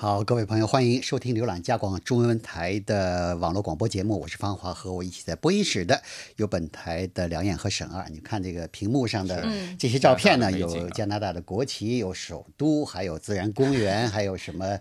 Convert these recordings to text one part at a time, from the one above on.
好，各位朋友，欢迎收听浏览加广中文台的网络广播节目，我是方华，和我一起在播音室的有本台的梁燕和沈二。你看这个屏幕上的这些照片呢，有加拿大的国旗，有首都，还有自然公园，还有什么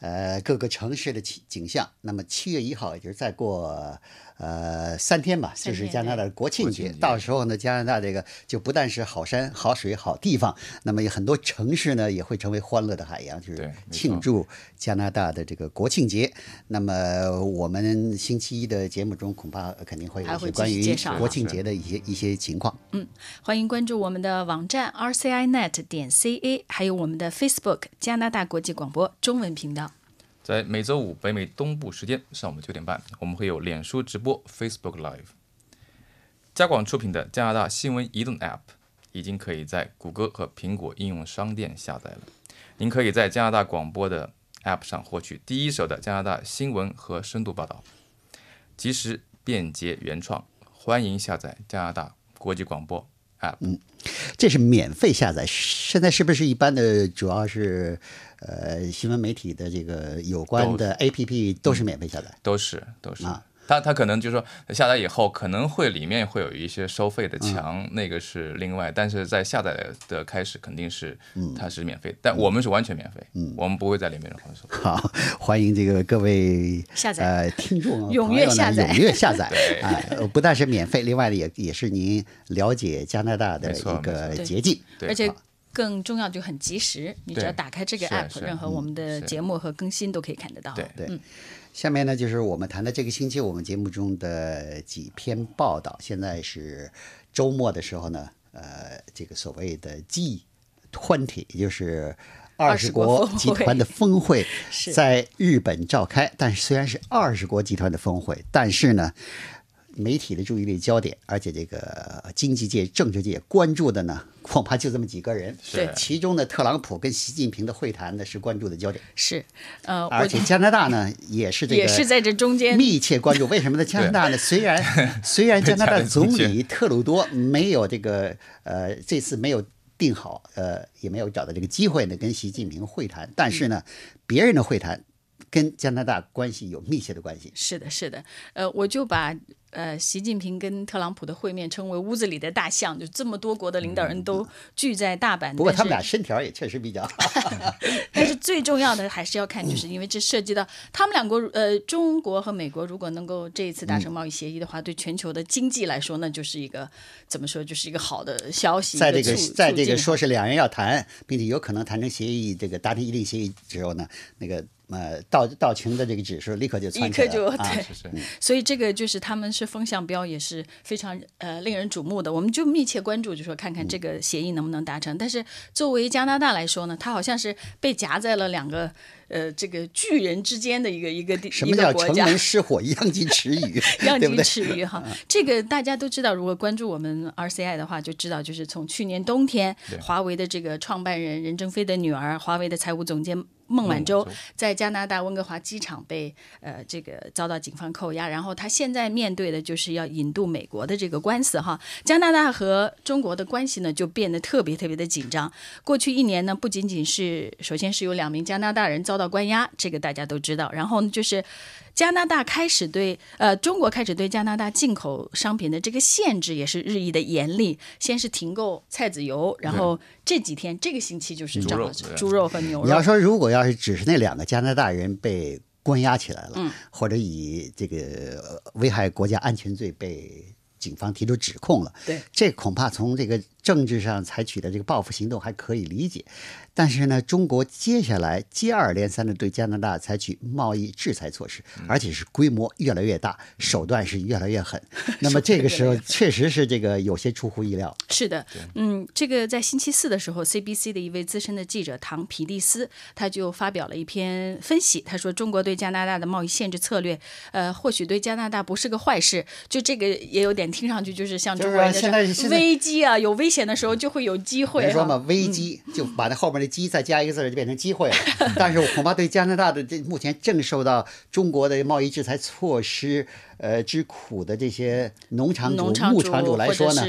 呃各个城市的景景象。那么七月一号，也就是再过。呃，三天吧，就是加拿大的国庆节。到时候呢，加拿大这个就不但是好山好水好地方，那么有很多城市呢也会成为欢乐的海洋，就是庆祝加拿大的这个国庆节。那么我们星期一的节目中恐怕肯定会有一些关于国庆节的一些一些情况。嗯，欢迎关注我们的网站 rcinet 点 ca，还有我们的 Facebook 加拿大国际广播中文频道。在每周五北美东部时间上午九点半，我们会有脸书直播 （Facebook Live）。加广出品的加拿大新闻移动 App 已经可以在谷歌和苹果应用商店下载了。您可以在加拿大广播的 App 上获取第一手的加拿大新闻和深度报道，及时、便捷、原创。欢迎下载加拿大国际广播 App。嗯，这是免费下载。现在是不是一般的？主要是。呃，新闻媒体的这个有关的 A P P 都是免费下载，都是都是啊。它它可能就是说下载以后可能会里面会有一些收费的墙，那个是另外。但是在下载的开始肯定是它是免费，但我们是完全免费，嗯，我们不会在里面任何收费。好，欢迎这个各位下载呃听众 踊跃下载，踊跃下载啊！不但是免费，另外的也也是您了解加拿大的一个捷径，而且。更重要就很及时，你只要打开这个 app，任何我们的节目和更新都可以看得到。对对，下面呢就是我们谈的这个星期我们节目中的几篇报道。现在是周末的时候呢，呃，这个所谓的 G20，也就是二十国集团的峰会，在日本召开。但是虽然是二十国集团的峰会，但是呢。媒体的注意力焦点，而且这个经济界、政治界关注的呢，恐怕就这么几个人。对，其中呢特朗普跟习近平的会谈呢，是关注的焦点。是，呃，而且加拿大呢，也是这个，也是在这中间密切关注。为什么呢？加拿大呢，虽然虽然加拿大总理特鲁多没有这个呃这次没有定好，呃也没有找到这个机会呢跟习近平会谈，但是呢，别人的会谈跟加拿大关系有密切的关系。是的，是的，呃，我就把。呃，习近平跟特朗普的会面称为屋子里的大象，就这么多国的领导人都聚在大阪。不过他们俩身条也确实比较好。但是最重要的还是要看，就是因为这涉及到他们两国，呃，中国和美国如果能够这一次达成贸易协议的话，对全球的经济来说，那就是一个怎么说，就是一个好的消息。在这个在这个说是两人要谈，并且有可能谈成协议，这个达成一定协议之后呢，那个。呃，道道琼的这个指数立刻就立刻就对，是所以这个就是他们是风向标，也是非常呃令人瞩目的。我们就密切关注，就说看看这个协议能不能达成。但是作为加拿大来说呢，它好像是被夹在了两个呃这个巨人之间的一个一个地什么叫城门失火，殃及池鱼，殃及池鱼哈。这个大家都知道，如果关注我们 RCI 的话，就知道就是从去年冬天，华为的这个创办人任正非的女儿，华为的财务总监。孟晚舟在加拿大温哥华机场被呃这个遭到警方扣押，然后他现在面对的就是要引渡美国的这个官司哈。加拿大和中国的关系呢就变得特别特别的紧张。过去一年呢，不仅仅是首先是有两名加拿大人遭到关押，这个大家都知道，然后呢就是。加拿大开始对呃中国开始对加拿大进口商品的这个限制也是日益的严厉，先是停购菜籽油，然后这几天这个星期就是猪肉、猪肉和牛肉。你要说如果要是只是那两个加拿大人被关押起来了，或者以这个危害国家安全罪被警方提出指控了，对，这恐怕从这个政治上采取的这个报复行动还可以理解。但是呢，中国接下来接二连三的对加拿大采取贸易制裁措施，而且是规模越来越大，手段是越来越狠。那么这个时候确实是这个有些出乎意料。是的，嗯，这个在星期四的时候，CBC 的一位资深的记者唐皮蒂斯他就发表了一篇分析，他说中国对加拿大的贸易限制策略，呃，或许对加拿大不是个坏事。就这个也有点听上去就是像中国人的危机啊，有危险的时候就会有机会。你说嘛，危机就把那后面的。机再加一个字就变成机会了，但是恐怕对加拿大的这目前正受到中国的贸易制裁措施呃之苦的这些农场主、牧场主来说呢。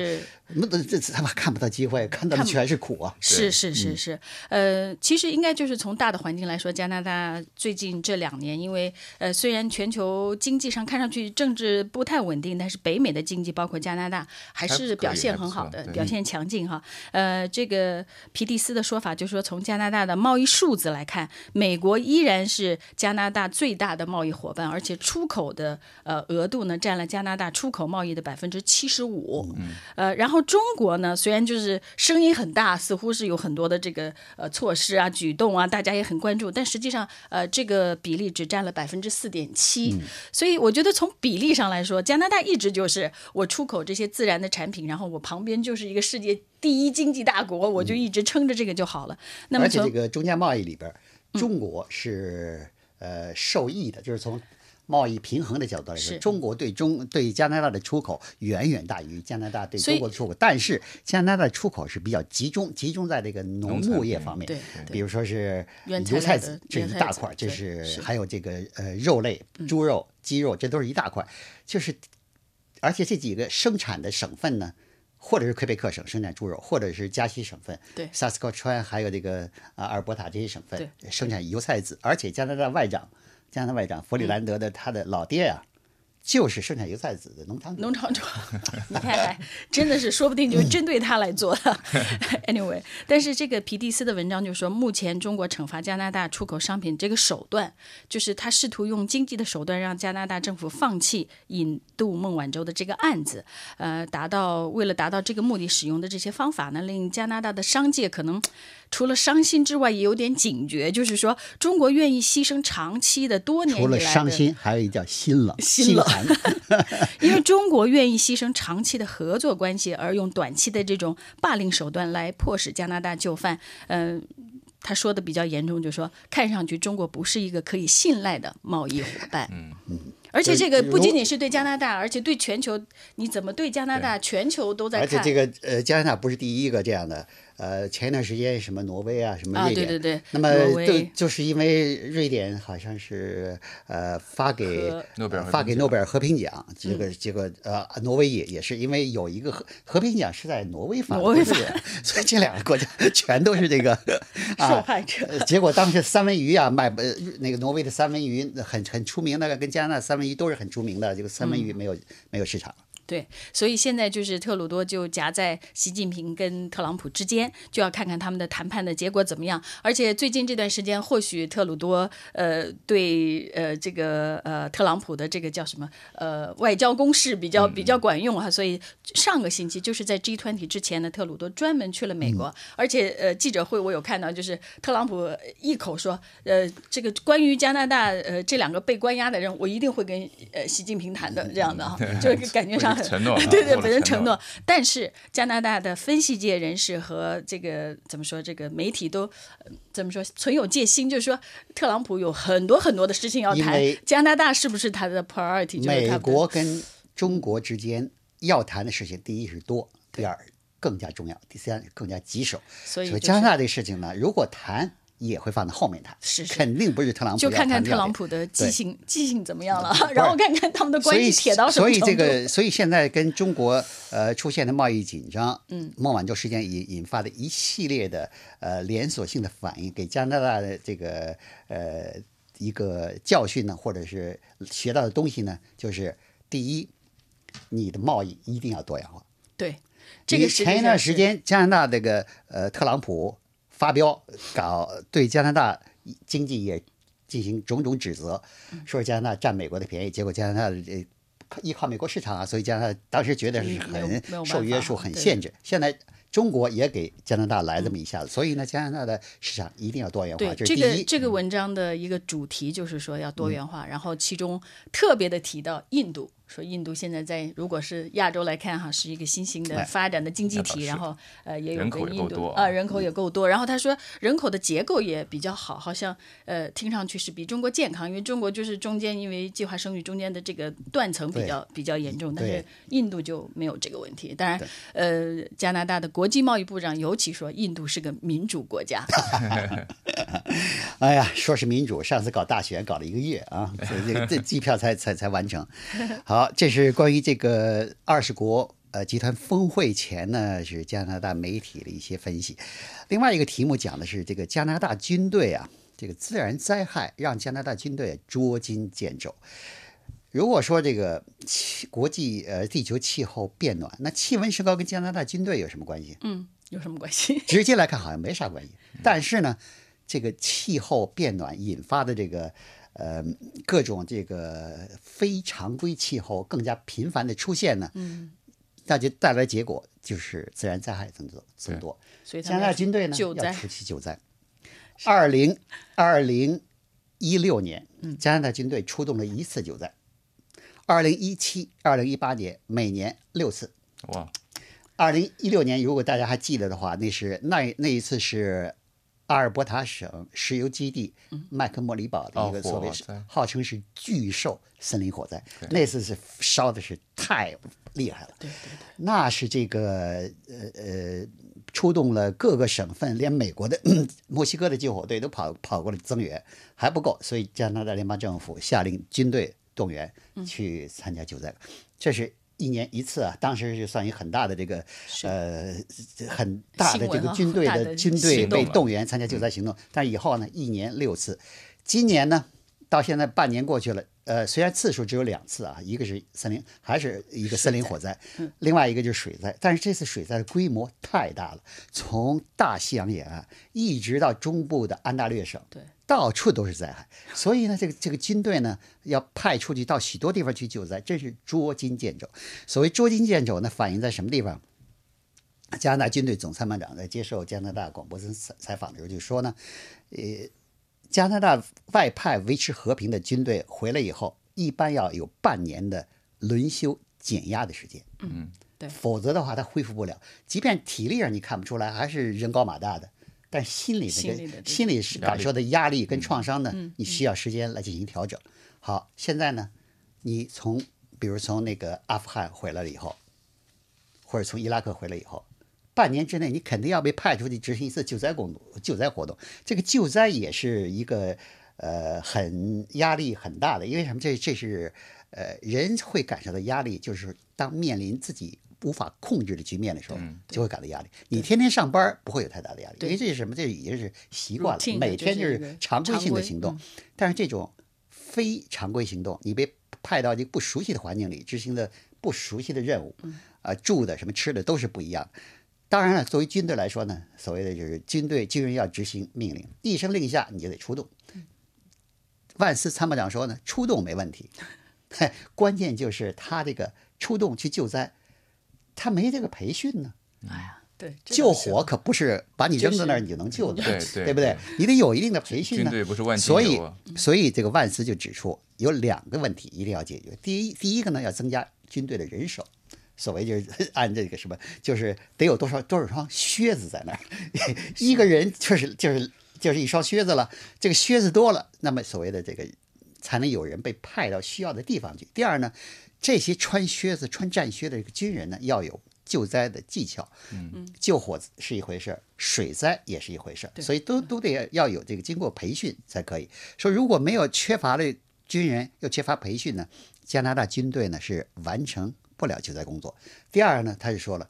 那这这他妈看不到机会，看到的全是苦啊！是是是是，呃，其实应该就是从大的环境来说，加拿大最近这两年，因为呃，虽然全球经济上看上去政治不太稳定，但是北美的经济包括加拿大还是表现很好的，表现强劲哈。呃，这个皮蒂斯的说法就是说，从加拿大的贸易数字来看，美国依然是加拿大最大的贸易伙伴，而且出口的呃额度呢占了加拿大出口贸易的百分之七十五。呃，然后。中国呢，虽然就是声音很大，似乎是有很多的这个呃措施啊、举动啊，大家也很关注，但实际上呃这个比例只占了百分之四点七。所以我觉得从比例上来说，加拿大一直就是我出口这些自然的产品，然后我旁边就是一个世界第一经济大国，我就一直撑着这个就好了。那么而且这个中间贸易里边，中国是呃受益的，就是从。贸易平衡的角度来说，中国对中对加拿大的出口远远大于加拿大对中国的出口，但是加拿大的出口是比较集中，集中在这个农牧业方面，对，比如说是油菜籽这一大块，这是还有这个呃肉类，猪肉、鸡肉，这都是一大块，就是而且这几个生产的省份呢，或者是魁北克省生产猪肉，或者是加西省份，对，萨斯科川还有这个啊阿尔伯塔这些省份生产油菜籽，而且加拿大外长。加拿大外长弗里兰德的他的老爹啊，就是生产油菜籽的农场主。农场主，你看，真的是说不定就是针对他来做的。Anyway，但是这个皮蒂斯的文章就说，目前中国惩罚加拿大出口商品这个手段，就是他试图用经济的手段让加拿大政府放弃引渡孟晚舟的这个案子，呃，达到为了达到这个目的使用的这些方法呢，令加拿大的商界可能。除了伤心之外，也有点警觉，就是说，中国愿意牺牲长期的多年除了伤心，还有一叫心冷、心冷，因为中国愿意牺牲长期的合作关系，而用短期的这种霸凌手段来迫使加拿大就范。嗯，他说的比较严重，就是说，看上去中国不是一个可以信赖的贸易伙伴。嗯嗯。而且这个不仅仅是对加拿大，而且对全球，你怎么对加拿大？全球都在看。而且这个呃，加拿大不是第一个这样的。呃，前一段时间什么挪威啊，什么瑞典，对对对，那么就就是因为瑞典好像是呃发给诺贝尔发给诺贝尔和平奖，这个这个呃挪威也也是因为有一个和和平奖是在挪威发，挪威发，所以这两个国家 全都是这个受害者。结果当时三文鱼啊卖不那个挪威的三文鱼很很出名，那个跟加拿大三文鱼都是很出名的，这个三文鱼没有没有市场。对，所以现在就是特鲁多就夹在习近平跟特朗普之间，就要看看他们的谈判的结果怎么样。而且最近这段时间，或许特鲁多呃对呃这个呃特朗普的这个叫什么呃外交攻势比较比较管用哈。所以上个星期就是在 G 团体之前呢，特鲁多专门去了美国，而且呃记者会我有看到，就是特朗普一口说呃这个关于加拿大呃这两个被关押的人，我一定会跟呃习近平谈的这样的哈，就是感觉上。承诺，对对，本人承诺。但是加拿大的分析界人士和这个怎么说，这个媒体都怎么说，存有戒心，就是说特朗普有很多很多的事情要谈，加拿大是不是他的 priority？美国跟中国之间要谈的事情，第一是多，第二更加重要，第三更加棘手。所以加拿大这事情呢，如果谈。也会放在后面谈，是肯定不是特朗普就看看特朗普的记性，记性怎么样了，然后看看他们的关系铁到什么程度。所以这个，所以现在跟中国呃出现的贸易紧张，嗯，孟晚舟事件引引发的一系列的呃连锁性的反应，给加拿大的这个呃一个教训呢，或者是学到的东西呢，就是第一，你的贸易一定要多样化。对，这个前一段时间加拿大这个呃特朗普。发飙搞对加拿大经济也进行种种指责，说加拿大占美国的便宜，结果加拿大这依靠美国市场啊，所以加拿大当时觉得是很受约束、很限制。现在中国也给加拿大来这么一下子，所以呢，加拿大的市场一定要多元化。这是这个这个文章的一个主题就是说要多元化，然后其中特别的提到印度。说印度现在在，如果是亚洲来看哈，是一个新兴的发展的经济体，然后呃也有跟印度啊人口也够多，然后他说人口的结构也比较好，好像呃听上去是比中国健康，因为中国就是中间因为计划生育中间的这个断层比较比较严重，但是印度就没有这个问题。当然呃加拿大的国际贸易部长尤其说印度是个民主国家。哎呀，说是民主，上次搞大选搞了一个月啊，这这这机票才才才完成，好。好，这是关于这个二十国呃集团峰会前呢，是加拿大媒体的一些分析。另外一个题目讲的是这个加拿大军队啊，这个自然灾害让加拿大军队捉襟见肘。如果说这个气国际呃地球气候变暖，那气温升高跟加拿大军队有什么关系？嗯，有什么关系？直接来看好像没啥关系，但是呢，这个气候变暖引发的这个呃各种这个非常规气候更加频繁的出现呢，嗯，那就带来结果就是自然灾害增多增多。所以加拿大军队呢要出去救灾。二零二零一六年，嗯加拿大军队出动了一次救灾。二零一七、二零一八年每年六次。哇，二零一六年，如果大家还记得的话，那是那那一次是阿尔伯塔省石油基地麦克莫里堡的一个哦所谓是号称是巨兽森林火灾，那次是烧的是太厉害了。对对对，那是这个呃呃，出动了各个省份，连美国的 墨西哥的救火队都跑跑过来增援，还不够，所以加拿大联邦政府下令军队动员去参加救灾，这是。一年一次啊，当时就算一个很大的这个呃很大的这个军队的的军队被动员参加救灾行动，但以后呢一年六次，今年呢到现在半年过去了，呃，虽然次数只有两次啊，一个是森林，还是一个森林火灾，另外一个就是水灾。但是这次水灾的规模太大了，从大西洋沿岸一直到中部的安大略省，对，到处都是灾害。所以呢，这个这个军队呢要派出去到许多地方去救灾，真是捉襟见肘。所谓捉襟见肘呢，反映在什么地方？加拿大军队总参谋长在接受加拿大广播公司采访的时候就说呢，呃，加拿大外派维持和平的军队回来以后，一般要有半年的轮休减压的时间，嗯，对。否则的话他恢复不了。即便体力上你看不出来，还是人高马大的，但心里的这个那个心里是感受的压力跟创伤呢，你需要时间来进行调整。好，现在呢，你从比如从那个阿富汗回来了以后，或者从伊拉克回来以后，半年之内你肯定要被派出去执行一次救灾工作、救灾活动。这个救灾也是一个呃很压力很大的，因为什么？这这是呃人会感受到压力，就是当面临自己。无法控制的局面的时候，就会感到压力。你天天上班不会有太大的压力，因为这是什么？这已经是习惯了每天就就是常规性的行动嗯。但是这种非常规行动，你被派到一个不熟悉的环境里执行的不熟悉的任务，啊、住的什么吃的都是不一样。当然了，作为军队来说呢，所谓的就是军队军人要执行命令，一声令下你就得出动。万斯参谋长说呢，出动没问题，嘿，关键就是他这个出动去救灾，他没这个培训呢。哎呀，对，救火可不是把你扔到那儿你就能救的，对对不对？你得有一定的培训军呢。队不是万金所以所以这个万斯就指出有两个问题一定要解决。第一，第一个呢要增加军队的人手，所谓就是 按这个什么，就是得有多少多少双靴子在那儿，一个人就是就是就是一双靴子了。这个靴子多了，那么所谓的这个才能有人被派到需要的地方去。第二呢，这些穿靴子、穿战靴的这个军人呢，要有救灾的技巧。嗯，救火是一回事儿，水灾也是一回事儿，所以都都得要有这个经过培训才可以。说如果没有缺乏的军人，又缺乏培训呢，加拿大军队呢是完成不了救灾工作。第二呢，他就说了。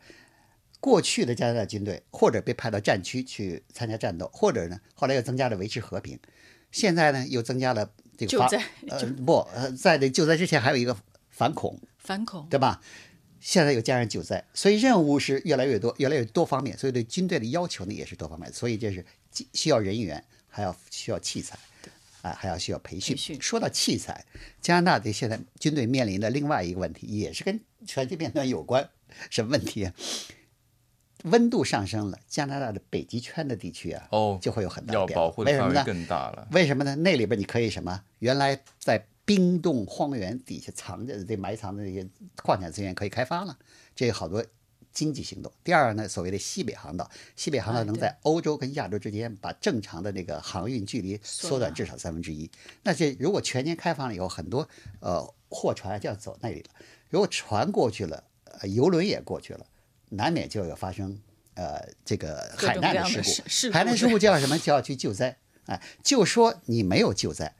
过去的加拿大军队或者被派到战区去参加战斗，或者呢，后来又增加了维持和平，现在呢又增加了这个不呃，在这救灾之前还有一个反恐，反恐，对吧？现在又加上救灾，所以任务是越来越多，越来越多方面，所以对军队的要求呢也是多方面，所以这是既需要人员，还要需要器材，啊，还要需要培训。培训说到器材，加拿大的现在军队面临的另外一个问题，也是跟全球变暖有关，什么问题啊？温度上升了，加拿大的北极圈的地区啊，哦就会有很大的变化。为什么呢？更大了。为什么呢？那里边你可以什么？原来在冰冻荒原底下藏着这埋藏的这些矿产资源可以开发了，这有好多经济行动。第二呢，所谓的西北航道，西北航道能在欧洲跟亚洲之间把正常的那个航运距离缩短至少三分之一。那这如果全年开放了以后，很多呃货船就要走那里了。如果船过去了，呃游轮也过去了，难免就要发生呃这个海难事故的事故。海难事故叫什么？就要去救灾。哎，就说你没有救灾，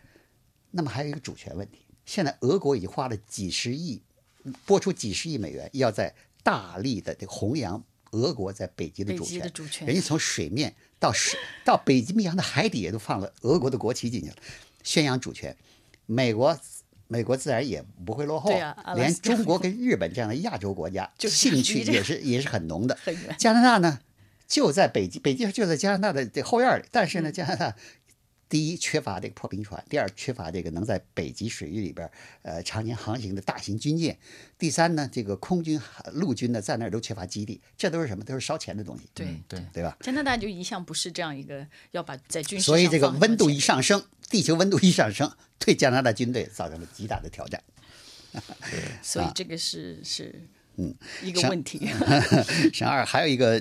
那么还有一个主权问题。现在俄国已经花了几十亿拨出几十亿美元，要在大力的这个弘扬俄国在北极的主权。主权人家从水面到水到北极洋的海底也都放了俄国的国旗进去了，宣扬主权。美国美国自然也不会落后，连中国跟日本这样的亚洲国家兴趣也是也是很浓的。加拿大呢，就在北极，北极就在加拿大的这后院里，但是呢，加拿大。第一，缺乏这个破冰船；第二，缺乏这个能在北极水域里边呃常年航行的大型军舰；第三呢，这个空军、陆军呢在那儿都缺乏基地。这都是什么？都是烧钱的东西。对对对吧？加拿大就一向不是这样一个要把在军事所以这个温度一上升，地球温度一上升，对加拿大军队造成了极大的挑战。所以这个是是嗯一个问题。沈 二还有一个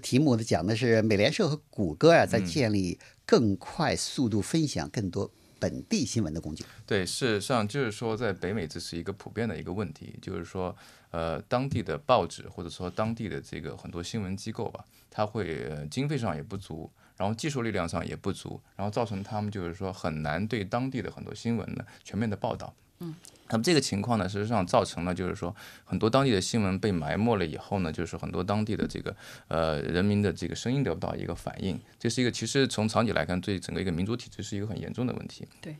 题目呢，讲的是美联社和谷歌啊在建立。更快速度分享更多本地新闻的工具。对，事实上就是说，在北美这是一个普遍的一个问题，就是说，呃，当地的报纸或者说当地的这个很多新闻机构吧，它会经费上也不足，然后技术力量上也不足，然后造成他们就是说很难对当地的很多新闻呢全面的报道。嗯。那么这个情况呢，实际上造成了就是说很多当地的新闻被埋没了以后呢，就是很多当地的这个呃人民的这个声音得不到一个反应，这是一个其实从长期来看对整个一个民主体制是一个很严重的问题。对。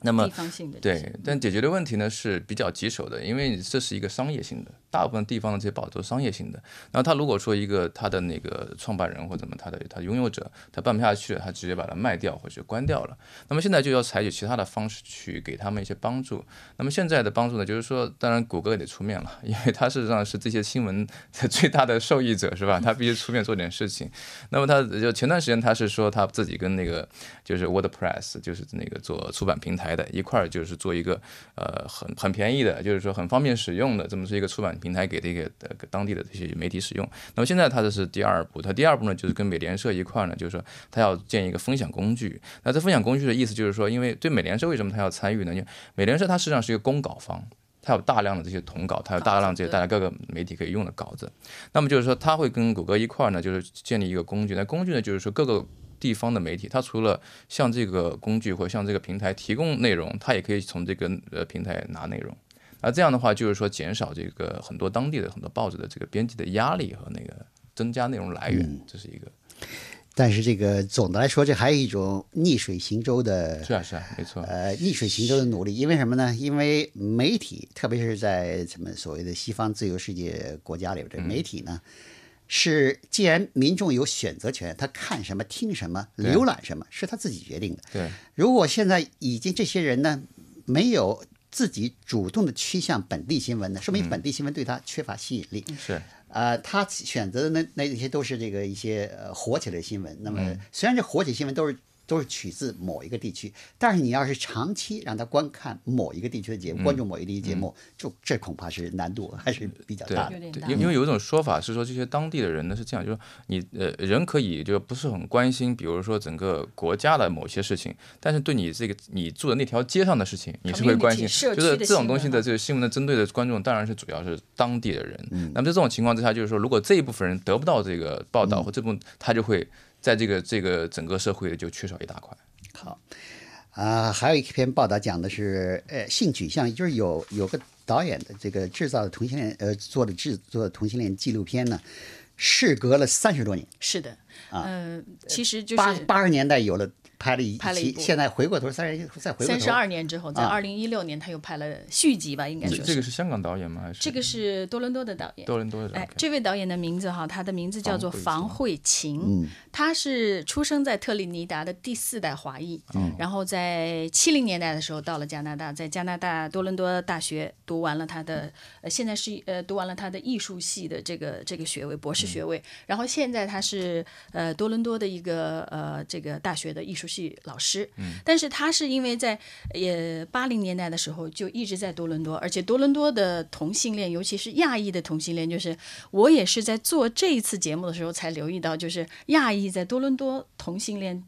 那么，的对，但解决的问题呢是比较棘手的，因为这是一个商业性的，大部分地方的这些宝都是商业性的。然后他如果说一个他的那个创办人或怎么他的他拥有者他办不下去了，他直接把它卖掉或者关掉了。那么现在就要采取其他的方式去给他们一些帮助。那么现在的帮助呢，就是说，当然谷歌也得出面了，因为他事实上是这些新闻的最大的受益者，是吧？他必须出面做点事情。那么他就前段时间他是说他自己跟那个就是 WordPress，就是那个做出版平台。的一块儿就是做一个呃很很便宜的，就是说很方便使用的这么是一个出版平台给这个当地的这些媒体使用。那么现在它这是第二步，它第二步呢就是跟美联社一块儿呢，就是说它要建一个分享工具。那这分享工具的意思就是说，因为对美联社为什么它要参与呢？因为美联社它实际上是一个公稿方，它有大量的这些统稿，它有大量这些大家各个媒体可以用的稿子。那么就是说，它会跟谷歌一块儿呢，就是建立一个工具。那工具呢，就是说各个。地方的媒体，它除了向这个工具或向这个平台提供内容，它也可以从这个呃平台拿内容。而这样的话，就是说减少这个很多当地的很多报纸的这个编辑的压力和那个增加内容来源，这是一个。但是这个总的来说，这还有一种逆水行舟的，是啊是啊，没错。呃，逆水行舟的努力，因为什么呢？因为媒体，特别是在什么所谓的西方自由世界国家里边，这媒体呢。是，既然民众有选择权，他看什么、听什么、浏览什么，是他自己决定的。对，如果现在已经这些人呢，没有自己主动的趋向本地新闻呢，说明本地新闻对他缺乏吸引力。是，呃，他选择的那那些都是这个一些呃火起来的新闻。那么，虽然这火起新闻都是。都是取自某一个地区，但是你要是长期让他观看某一个地区的节目，关注某一地区节目，就这恐怕是难度还是比较大的。对，因因为有一种说法是说，这些当地的人呢是这样，就是你呃人可以就不是很关心，比如说整个国家的某些事情，但是对你这个你住的那条街上的事情，你是会关心。就是这种东西的这个新闻的针对的观众当然是主要是当地的人。那么在这种情况之下，就是说如果这一部分人得不到这个报道或这部分，他就会。在这个这个整个社会就缺少一大块。好，啊，还有一篇报道讲的是，呃，性取向，就是有有个导演的这个制造的同性恋，呃，做的制作同性恋纪录片呢，事隔了三十多年。是的，呃，其实就是八八十年代有了。拍了一拍了一部，现在回过头三十再回三十二年之后，在二零一六年他又拍了续集吧，应该说这个是香港导演吗？还是？这个是多伦多的导演？多伦多的。哎，这位导演的名字哈，他的名字叫做房慧琴，他是出生在特立尼达的第四代华裔，然后在七零年代的时候到了加拿大，在加拿大多伦多大学读完了他的，呃，现在是呃读完了他的艺术系的这个这个学位，博士学位，然后现在他是呃多伦多的一个呃这个大学的艺术。系老师，但是他是因为在也八零年代的时候就一直在多伦多，而且多伦多的同性恋，尤其是亚裔的同性恋，就是我也是在做这一次节目的时候才留意到，就是亚裔在多伦多同性恋。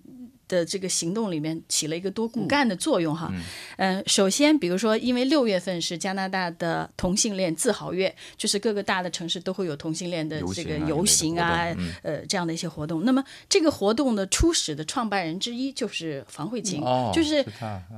的这个行动里面起了一个多骨干的作用哈，嗯，首先比如说，因为六月份是加拿大的同性恋自豪月，就是各个大的城市都会有同性恋的这个游行啊，呃，这样的一些活动。那么这个活动的初始的创办人之一就是房慧琴，就是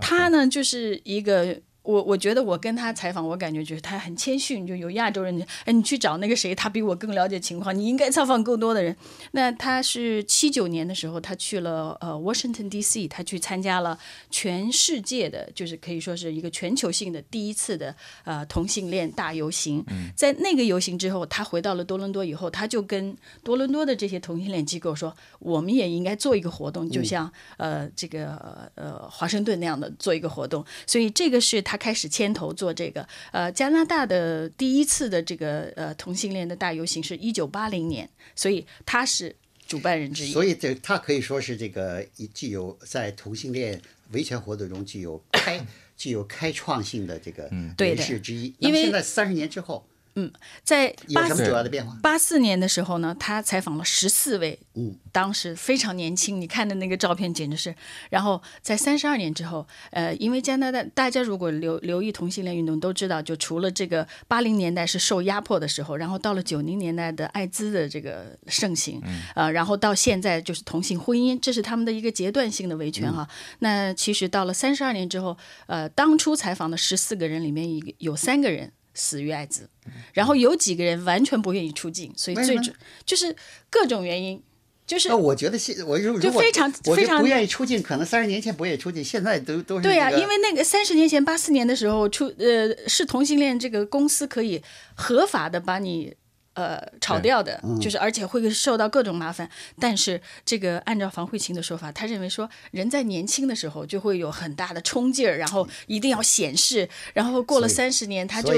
他呢，就是一个。我我觉得我跟他采访，我感觉就是他很谦逊，就有亚洲人，哎，你去找那个谁，他比我更了解情况，你应该采访更多的人。那他是七九年的时候，他去了呃 Washington D.C.，他去参加了全世界的，就是可以说是一个全球性的第一次的呃同性恋大游行。在那个游行之后，他回到了多伦多以后，他就跟多伦多的这些同性恋机构说，我们也应该做一个活动，就像呃这个呃华盛顿那样的做一个活动。所以这个是他。他开始牵头做这个，呃，加拿大的第一次的这个呃同性恋的大游行是一九八零年，所以他是主办人之一。所以这他可以说是这个一具有在同性恋维权活动中具有开具有开创性的这个人士之一。因为现在三十年之后。嗯，在八什么主要的变化？八四年的时候呢，他采访了十四位，嗯，当时非常年轻，你看的那个照片简直是。然后在三十二年之后，呃，因为加拿大大家如果留留意同性恋运动都知道，就除了这个八零年代是受压迫的时候，然后到了九零年代的艾滋的这个盛行，呃，然后到现在就是同性婚姻，这是他们的一个阶段性的维权哈。那其实到了三十二年之后，呃，当初采访的十四个人里面，一个有三个人。死于艾滋，然后有几个人完全不愿意出境，所以最终就是各种原因，就是那我觉得现我就非常非常不愿意出境，可能三十年前不愿意出境，现在都都是对呀，因为那个三十年前八四年的时候出呃是同性恋这个公司可以合法的把你。呃，炒掉的，就是而且会受到各种麻烦。但是这个按照房慧琴的说法，他认为说人在年轻的时候就会有很大的冲劲儿，然后一定要显示，然后过了三十年他就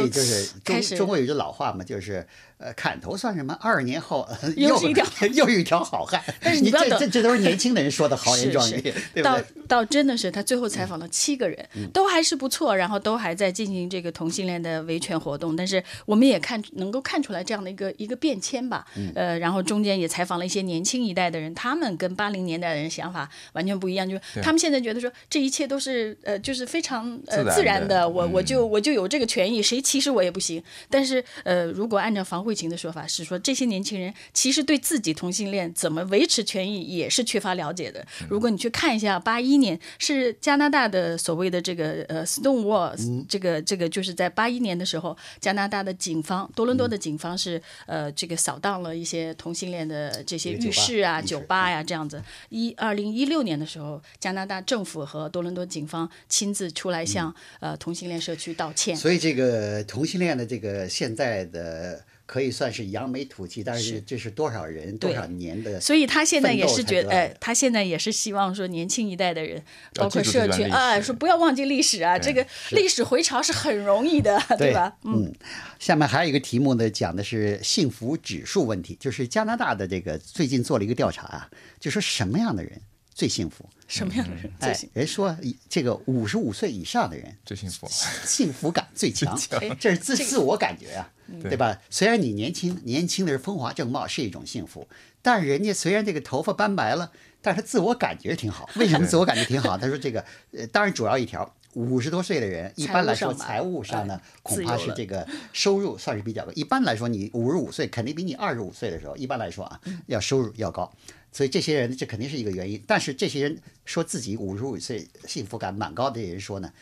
开始。中国有句老话嘛，就是。呃，砍头算什么？二十年后又一条 又一条好汉。但是你这这这都是年轻的人说的豪 言壮语，对到到真的是他最后采访了七个人，都还是不错，然后都还在进行这个同性恋的维权活动。但是我们也看能够看出来这样的一个一个变迁吧。呃，然后中间也采访了一些年轻一代的人，他们跟八零年代的人想法完全不一样，就是他们现在觉得说这一切都是呃就是非常呃自然的，我我就我就有这个权益，谁歧视我也不行。但是呃，如果按照房。慧琴的说法是说，这些年轻人其实对自己同性恋怎么维持权益也是缺乏了解的。如果你去看一下，八一年是加拿大的所谓的这个呃 Stonewall，这个这个就是在八一年的时候，加拿大的警方多伦多的警方是呃这个扫荡了一些同性恋的这些浴室啊、酒吧呀这样子。一二零一六年的时候，加拿大政府和多伦多警方亲自出来向呃同性恋社区道歉。所以这个同性恋的这个现在的。可以算是扬眉吐气，但是这是多少人多少年的，所以他现在也是觉得，哎，他现在也是希望说年轻一代的人，包括社区啊，说不要忘记历史啊，这个历史回潮是很容易的，对吧？嗯，下面还有一个题目呢，讲的是幸福指数问题，就是加拿大的这个最近做了一个调查啊，就说什么样的人。最幸福？什么样的人最幸福？人说这个五十五岁以上的人最幸福，幸福感最强，这是自自我感觉呀，对吧？虽然你年轻，年轻的人风华正茂是一种幸福，但是人家虽然这个头发斑白了，但是他自我感觉挺好。为什么自我感觉挺好？他说这个呃，当然主要一条，五十多岁的人一般来说财务上呢，恐怕是这个收入算是比较高。一般来说，你五十五岁肯定比你二十五岁的时候，一般来说啊，要收入要高。所以这些人，这肯定是一个原因。但是这些人说自己五十五岁幸福感蛮高的人说呢，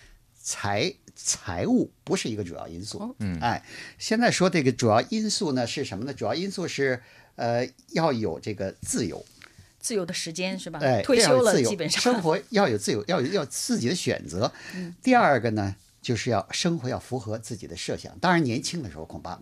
财财务不是一个主要因素。嗯，哎，现在说这个主要因素呢是什么呢？主要因素是呃要有这个自由，自由的时间是吧？哎，退休了基本上生活要有自由，要有要自己的选择。第二个呢，就是要生活要符合自己的设想。当然年轻的时候恐怕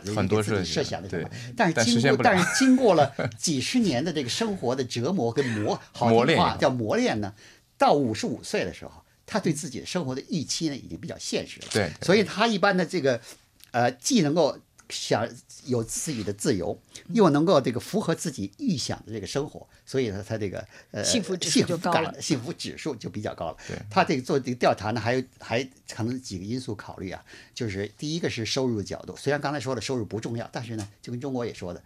都。很多是设想的对，但是经过但是经过了几十年的这个生活的折磨跟磨，好听话叫磨练呢，到五十五岁的时候，他对自己的生活的预期呢已经比较现实了。对，所以他一般的这个，呃，既能够。想有自己的自由，又能够这个符合自己预想的这个生活，所以呢，他这个呃幸福指数就高了，幸福指数就比较高了。他这个做这个调查呢，还有还可能几个因素考虑啊，就是第一个是收入的角度，虽然刚才说了收入不重要，但是呢，就跟中国也说的，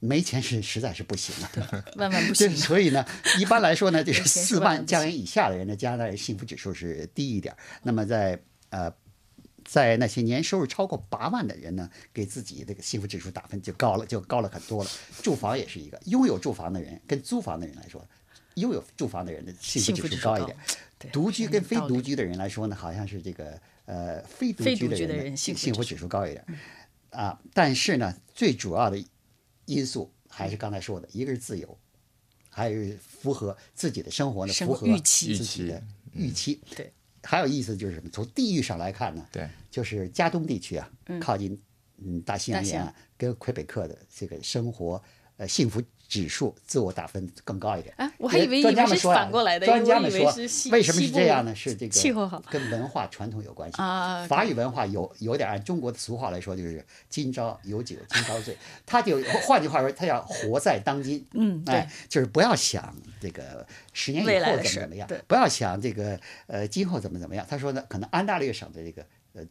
没钱是实在是不行啊，万万不行。所以呢，一般来说呢，就是四万加元以下的人呢，加拿大幸福指数是低一点。那么在呃。在那些年收入超过八万的人呢，给自己这个幸福指数打分就高了，就高了很多了。住房也是一个，拥有住房的人跟租房的人来说，拥有住房的人的幸福指数高一点。独居跟非独居的人来说呢，好像是这个呃非独居的人幸福指数高一点。啊，但是呢，最主要的因素还是刚才说的，一个是自由，还有符合自己的生活呢，符合预期自己的预期。对，还有意思就是什么？从地域上来看呢，对，就是加东地区啊，靠近嗯大西洋沿岸跟魁北克的这个生活呃幸福。指数自我打分更高一点啊！我还以为专家们说反过来的，专家们说为什么是这样呢？是这个气候好，跟文化传统有关系啊。法语文化有有点按中国的俗话来说，就是今朝有酒今朝醉。他就换句话说，他要活在当今。嗯，对，就是不要想这个十年以后怎么怎么样，不要想这个呃今后怎么怎么样。他说呢，可能安大略省的这个。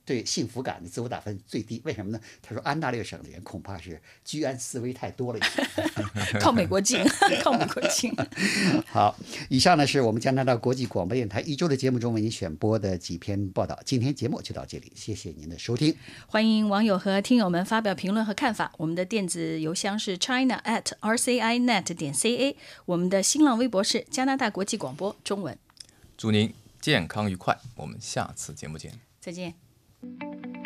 对幸福感的自我打分最低，为什么呢？他说安大略省的人恐怕是居安思危太多了一些，靠美国近，靠美国近。好，以上呢是我们加拿大国际广播电台一周的节目中为您选播的几篇报道。今天节目就到这里，谢谢您的收听。欢迎网友和听友们发表评论和看法。我们的电子邮箱是 china at rcinet 点 ca，我们的新浪微博是加拿大国际广播中文。祝您健康愉快，我们下次节目见。再见。Thank you.